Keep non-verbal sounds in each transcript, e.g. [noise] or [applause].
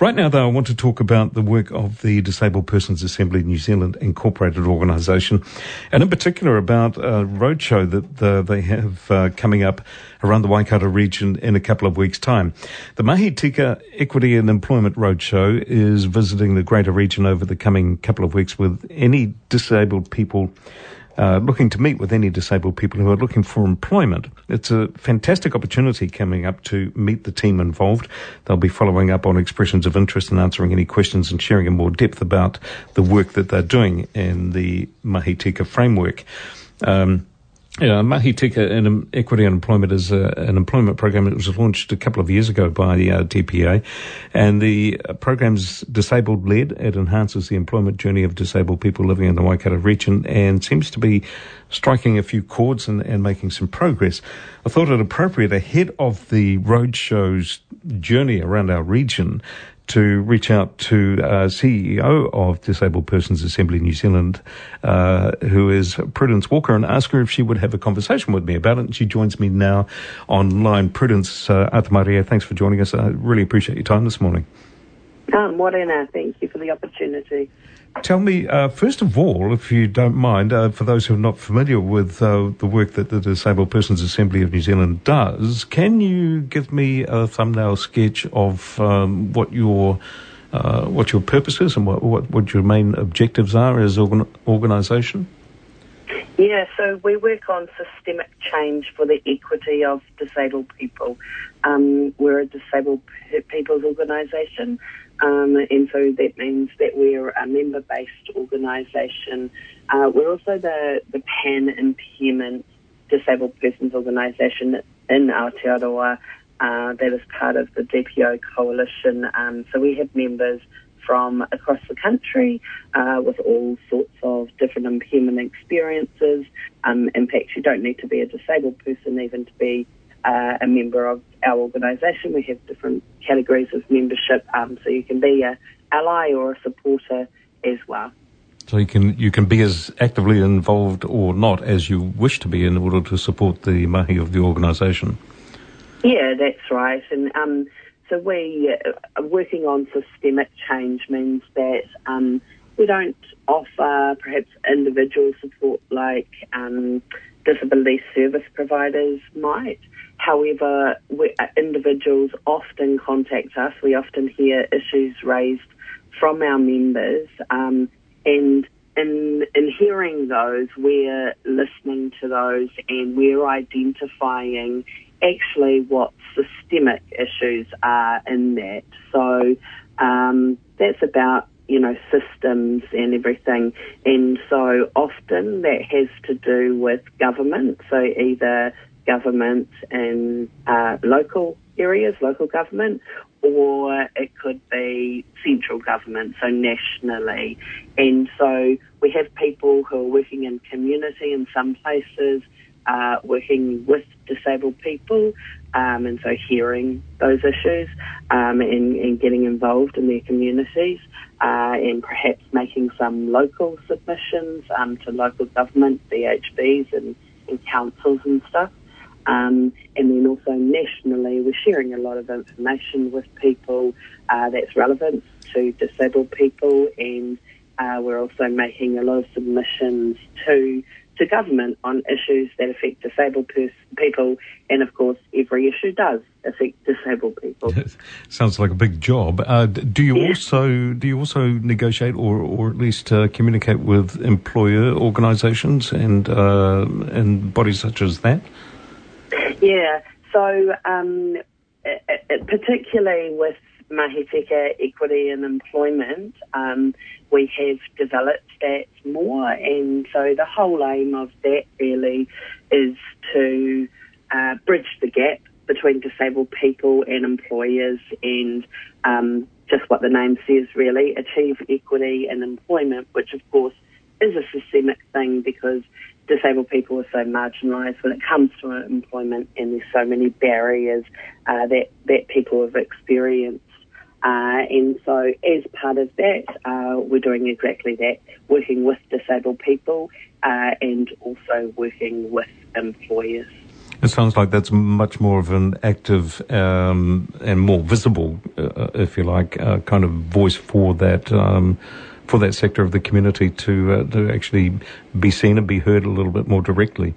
Right now, though, I want to talk about the work of the Disabled Persons Assembly New Zealand Incorporated organisation, and in particular about a roadshow that they have uh, coming up around the Waikato region in a couple of weeks' time. The Mahi Tika Equity and Employment Roadshow is visiting the greater region over the coming couple of weeks with any disabled people uh, looking to meet with any disabled people who are looking for employment. It's a fantastic opportunity coming up to meet the team involved. They'll be following up on expressions of interest and answering any questions and sharing in more depth about the work that they're doing in the Mahi Tika framework. Um, yeah, Mahi Tika and Equity and Employment is a, an employment program that was launched a couple of years ago by the uh, DPA, and the uh, program's disabled led. It enhances the employment journey of disabled people living in the Waikato region and seems to be striking a few chords and, and making some progress. I thought it appropriate ahead of the roadshow's journey around our region to reach out to uh, CEO of Disabled Persons Assembly New Zealand, uh, who is Prudence Walker, and ask her if she would have a conversation with me about it. And she joins me now online. Prudence uh, Atamaria, thanks for joining us. I really appreciate your time this morning. Um, Morena, thank you for the opportunity. Tell me, uh, first of all, if you don't mind, uh, for those who are not familiar with uh, the work that the Disabled Persons Assembly of New Zealand does, can you give me a thumbnail sketch of um, what your uh, what your purpose is and what, what, what your main objectives are as an organisation? Yeah, so we work on systemic change for the equity of disabled people. Um, we're a disabled people's organisation, um, and so that means that we're a member based organisation. Uh, we're also the, the Pan Impairment Disabled Persons Organisation in Aotearoa uh, that is part of the DPO coalition. Um, so we have members from across the country uh, with all sorts of different impairment experiences. Um, in fact, you don't need to be a disabled person even to be uh, a member of our organisation. We have different categories of membership, um, so you can be a ally or a supporter as well. So you can you can be as actively involved or not as you wish to be in order to support the mahi of the organisation. Yeah, that's right. And um, so we uh, working on systemic change means that um, we don't offer perhaps individual support like um, disability service providers might. However, we, uh, individuals often contact us. We often hear issues raised from our members, um, and in, in hearing those, we're listening to those and we're identifying actually what systemic issues are in that. So um, that's about you know systems and everything, and so often that has to do with government. So either government in uh, local areas, local government, or it could be central government, so nationally. And so we have people who are working in community in some places, uh, working with disabled people, um, and so hearing those issues um, and, and, getting involved in their communities, uh, and perhaps making some local submissions um, to local government, DHBs, and, and councils and stuff. Um, and then also nationally, we're sharing a lot of information with people uh, that's relevant to disabled people, and uh, we're also making a lot of submissions to to government on issues that affect disabled pers- people, and of course, every issue does affect disabled people. [laughs] Sounds like a big job. Uh, do you yeah. also do you also negotiate or or at least uh, communicate with employer organisations and uh, and bodies such as that? Yeah. So, um, particularly with Mahi Tika Equity and Employment, um, we have developed that more, and so the whole aim of that really is to uh, bridge the gap between disabled people and employers, and um, just what the name says, really, achieve equity and employment, which of course is a systemic thing because disabled people are so marginalised when it comes to employment, and there's so many barriers uh, that that people have experienced. Uh, and so, as part of that, uh, we're doing exactly that, working with disabled people uh, and also working with employers. It sounds like that's much more of an active um, and more visible, uh, if you like, uh, kind of voice for that um, for that sector of the community to uh, to actually be seen and be heard a little bit more directly.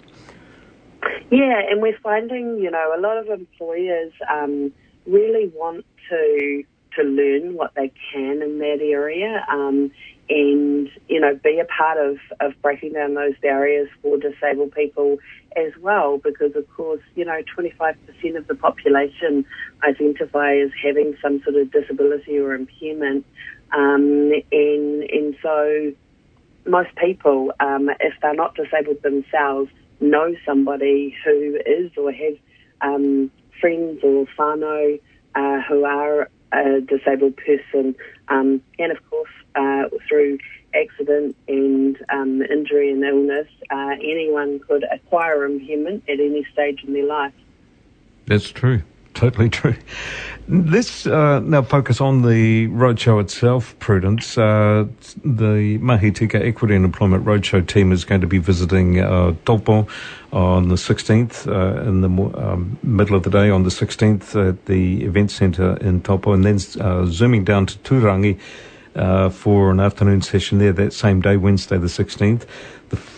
Yeah, and we're finding, you know, a lot of employers um, really want to to learn what they can in that area. Um, and you know be a part of, of breaking down those barriers for disabled people as well because of course you know 25% of the population identify as having some sort of disability or impairment um, and and so most people um, if they're not disabled themselves know somebody who is or has um, friends or whānau uh, who are a disabled person um, and of course uh, through accident and um, injury and illness, uh, anyone could acquire impairment at any stage in their life. That's true. Totally true. Let's uh, now focus on the roadshow itself, Prudence. Uh, the Mahi Tika Equity and Employment Roadshow team is going to be visiting uh, on the 16th, uh, in the um, middle of the day on the 16th at the event centre in Taupo, and then uh, zooming down to Turangi uh, for an afternoon session there that same day, Wednesday the 16th.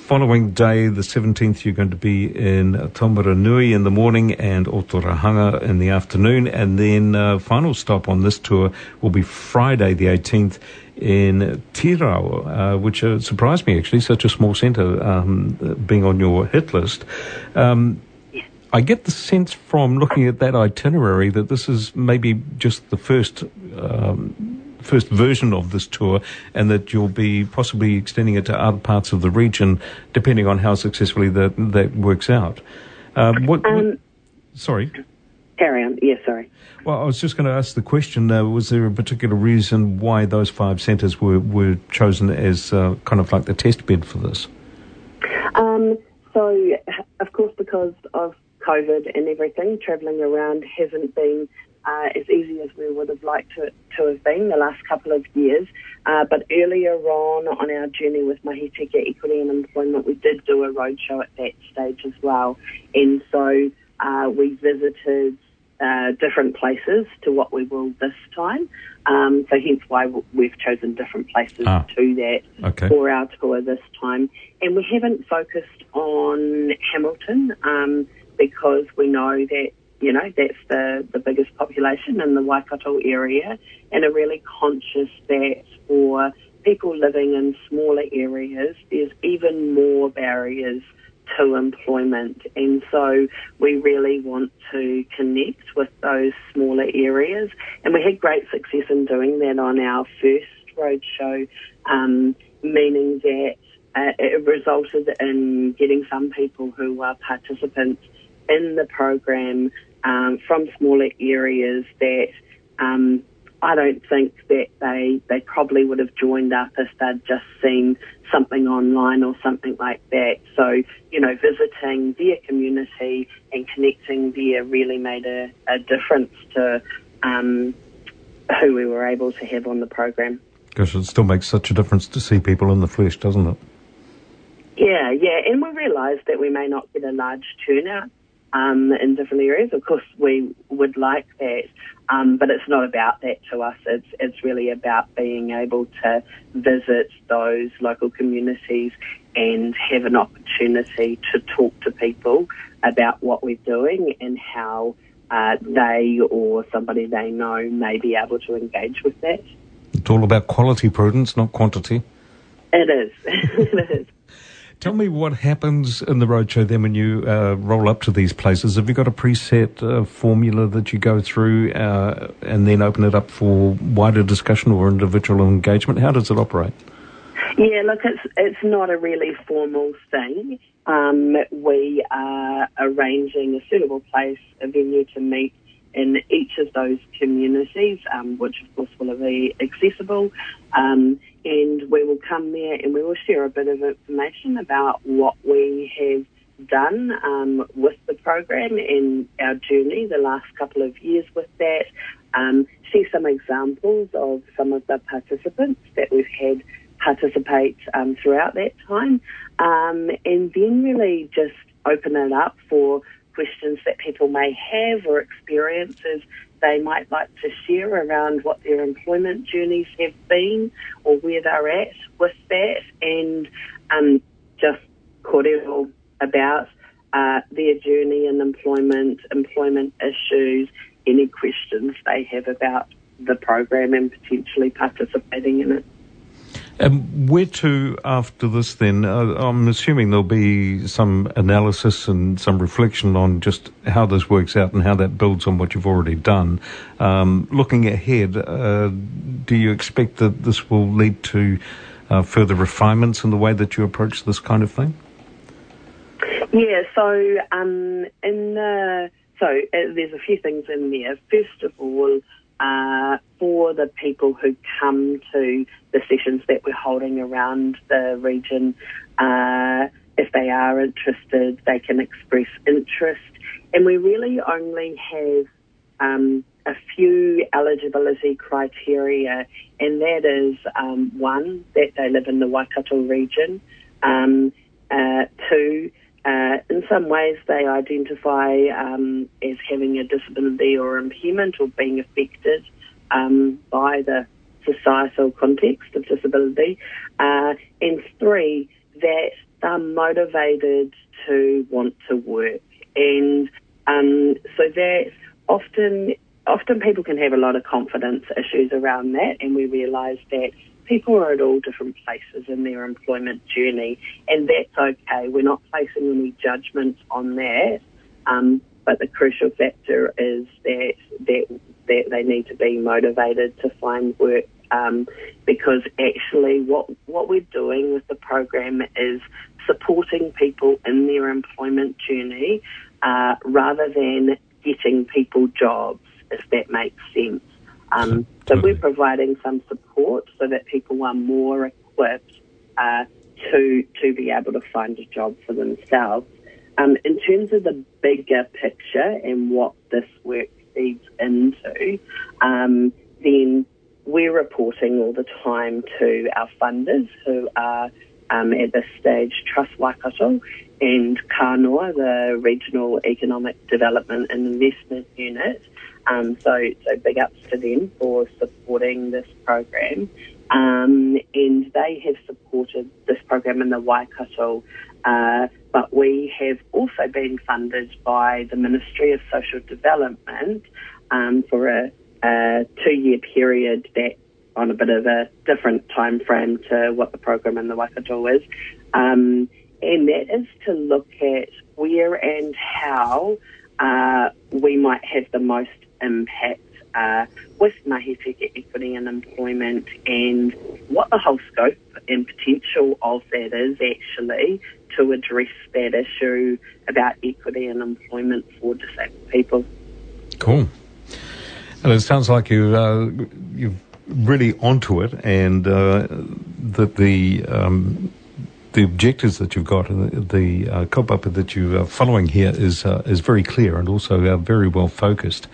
Following day, the 17th, you're going to be in Taumarunui in the morning and Otorohanga in the afternoon. And then uh, final stop on this tour will be Friday the 18th in Tirau, uh, which uh, surprised me actually, such a small centre um, being on your hit list. Um, I get the sense from looking at that itinerary that this is maybe just the first um, first version of this tour, and that you'll be possibly extending it to other parts of the region, depending on how successfully that that works out. Uh, what, um, what, sorry. Carry on. Yeah, sorry. Well, I was just going to ask the question: uh, Was there a particular reason why those five centres were were chosen as uh, kind of like the test bed for this? Um, so, of course, because of COVID and everything, travelling around hasn't been uh, as easy as we would have liked to, to have been the last couple of years. Uh, but earlier on on our journey with Mahi Tika Equity and Employment, we did do a roadshow at that stage as well. And so uh, we visited uh, different places to what we will this time. Um, so hence why we've chosen different places ah, to that okay. for our tour this time. And we haven't focused on Hamilton um, because we know that you know, that's the, the biggest population in the Waikato area and are really conscious that for people living in smaller areas, there's even more barriers to employment. And so we really want to connect with those smaller areas. And we had great success in doing that on our first roadshow, um, meaning that uh, it resulted in getting some people who are participants in the program um, from smaller areas that um, I don't think that they they probably would have joined up if they'd just seen something online or something like that. So you know, visiting their community and connecting there really made a, a difference to um, who we were able to have on the program. Gosh, it still makes such a difference to see people in the flesh, doesn't it? Yeah, yeah, and we realised that we may not get a large turnout um, in different areas. Of course, we would like that, um, but it's not about that to us. It's it's really about being able to visit those local communities and have an opportunity to talk to people about what we're doing and how uh, they or somebody they know may be able to engage with that. It's all about quality, Prudence, not quantity. It is. [laughs] it is. Tell me what happens in the roadshow then when you uh, roll up to these places. Have you got a preset uh, formula that you go through uh, and then open it up for wider discussion or individual engagement? How does it operate? Yeah, look, it's it's not a really formal thing. Um, we are arranging a suitable place, a venue to meet in each of those communities, um, which of course will be accessible. Um, and we will come there and we will share a bit of information about what we have done um, with the program and our journey the last couple of years with that. um, some examples of some of the participants that we've had participate um, throughout that time, um, and then really just open it up for questions that people may have or experiences they might like to share around what their employment journeys have been or where they're at with that, and um, just kōrero about uh, their journey in employment, employment issues, any questions they have about the program and potentially participating in it. And where to after this then? Uh, I'm assuming there'll be some analysis and some reflection on just how this works out and how that builds on what you've already done. Um, looking ahead, uh, do you expect that this will lead to uh, further refinements in the way that you approach this kind of thing? Yeah, so um, in the, so uh, there's a few things in there. First of all, uh, for the people who come to the sessions that we're holding around the region, uh, if they are interested, they can express interest. And we really only have um, a few eligibility criteria, and that is um, one, that they live in the Waikato region, um, uh, two, uh, in some ways, they identify um, as having a disability or impairment or being affected um, by the societal context of disability. Uh, and three, that they're motivated to want to work. And um, so that often, often people can have a lot of confidence issues around that, and we realise that people are at all different places in their employment journey, and that's okay. We're not placing any judgments on that. Um, but the crucial factor is that, that that they need to be motivated to find work um, because actually what what we're doing with the program is supporting people in their employment journey uh, rather than getting people jobs, if that makes sense. Um, so we're providing some support so that people are more equipped uh, to to be able to find a job for themselves. Um, in terms of the bigger picture and what this work feeds into, um, then we're reporting all the time to our funders who are um, at this stage Trust Waikato and Kanoa, the Regional Economic Development and Investment Unit. Um, so, so big ups to them for supporting this program. Um, and they have supported this program in the Waikato, uh, but we have also been funded by the Ministry of Social Development um, for a, a two-year period that on a bit of a different time frame to what the program in the Waikato is. Um, and that is to look at where and how uh, we might have the most impact uh, with Mahi equity and employment and what the whole scope and potential of that is actually to address that issue about equity and employment for disabled people. Cool. And it sounds like you uh, you've really onto it, and uh, that the um, the objectives that you've got and the, the uh, that you are following here is uh, is very clear and also uh, very well focused.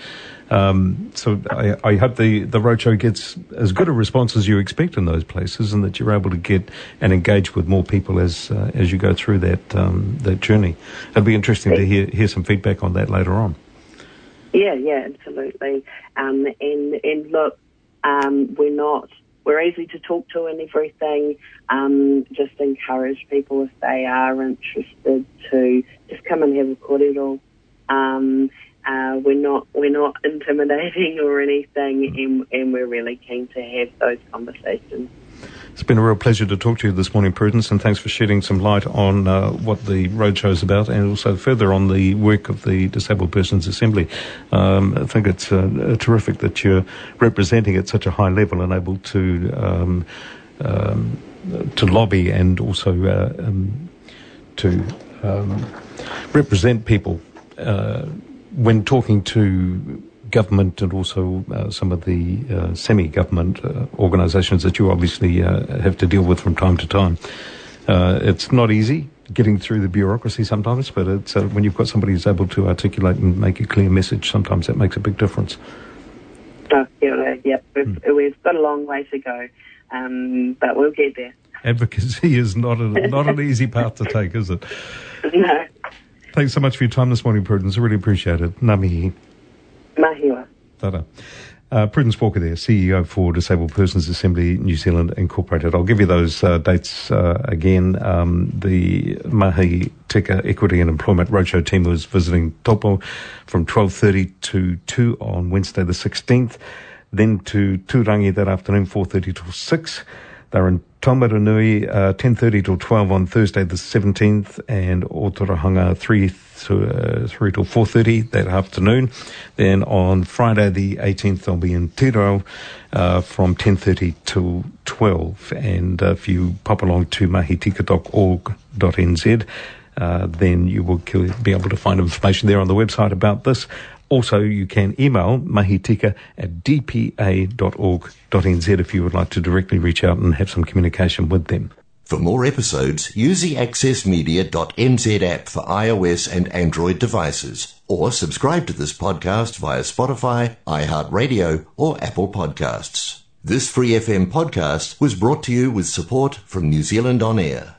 Um, so I, I, hope the, the roadshow gets as good a response as you expect in those places, and that you're able to get and engage with more people as uh, as you go through that um, that journey. It'll be interesting to hear hear some feedback on that later on. Yeah, yeah, absolutely. Um, and and look, um, we're not we're easy to talk to and everything. Um, just encourage people if they are interested to just come and have a kōrero. Um, uh, we're not we're not intimidating or anything, and, and we're really keen to have those conversations. It's been a real pleasure to talk to you this morning, Prudence, and thanks for shedding some light on uh, what the roadshow is about and also further on the work of the Disabled Persons Assembly. Um, I think it's uh, terrific that you're representing at such a high level and able to um, um, to lobby and also uh, um, to um, represent people uh, when talking to government and also uh, some of the uh, semi-government uh, organisations that you obviously uh, have to deal with from time to time. Uh, it's not easy getting through the bureaucracy sometimes, but it's uh, when you've got somebody who's able to articulate and make a clear message, sometimes that makes a big difference. Oh, yep. We've, mm. we've got a long way to go, um, but we'll get there. Advocacy is not a, not an easy path to take, is it? [laughs] No. Thanks so much for your time this morning, Prudence. I really appreciate it. Ngā Mahiwa. Tada. Uh, Prudence Walker there, CEO for Disabled Persons Assembly New Zealand Incorporated. I'll give you those uh, dates uh, again. Um, the Mahi Tika Equity and Employment Roadshow team was visiting Taupo from 12.30 to 2 on Wednesday the 16th, then to Turangi that afternoon, 4.30 till 6. They're in Taumarunui, uh, 10.30 till 12 on Thursday the 17th, and Otorohanga 3 to, uh, 3 till 4.30 that afternoon. Then on Friday the 18th, they'll be in Tirau uh, from 10.30 till 12. And if you pop along to mahitika.org.nz, uh, then you will be able to find information there on the website about this. Also, you can email mahitika at dpa.org.nz if you would like to directly reach out and have some communication with them. For more episodes, use the accessmedia.nz app for iOS and Android devices, or subscribe to this podcast via Spotify, iHeartRadio, or Apple Podcasts. This Free FM podcast was brought to you with support from New Zealand On Air.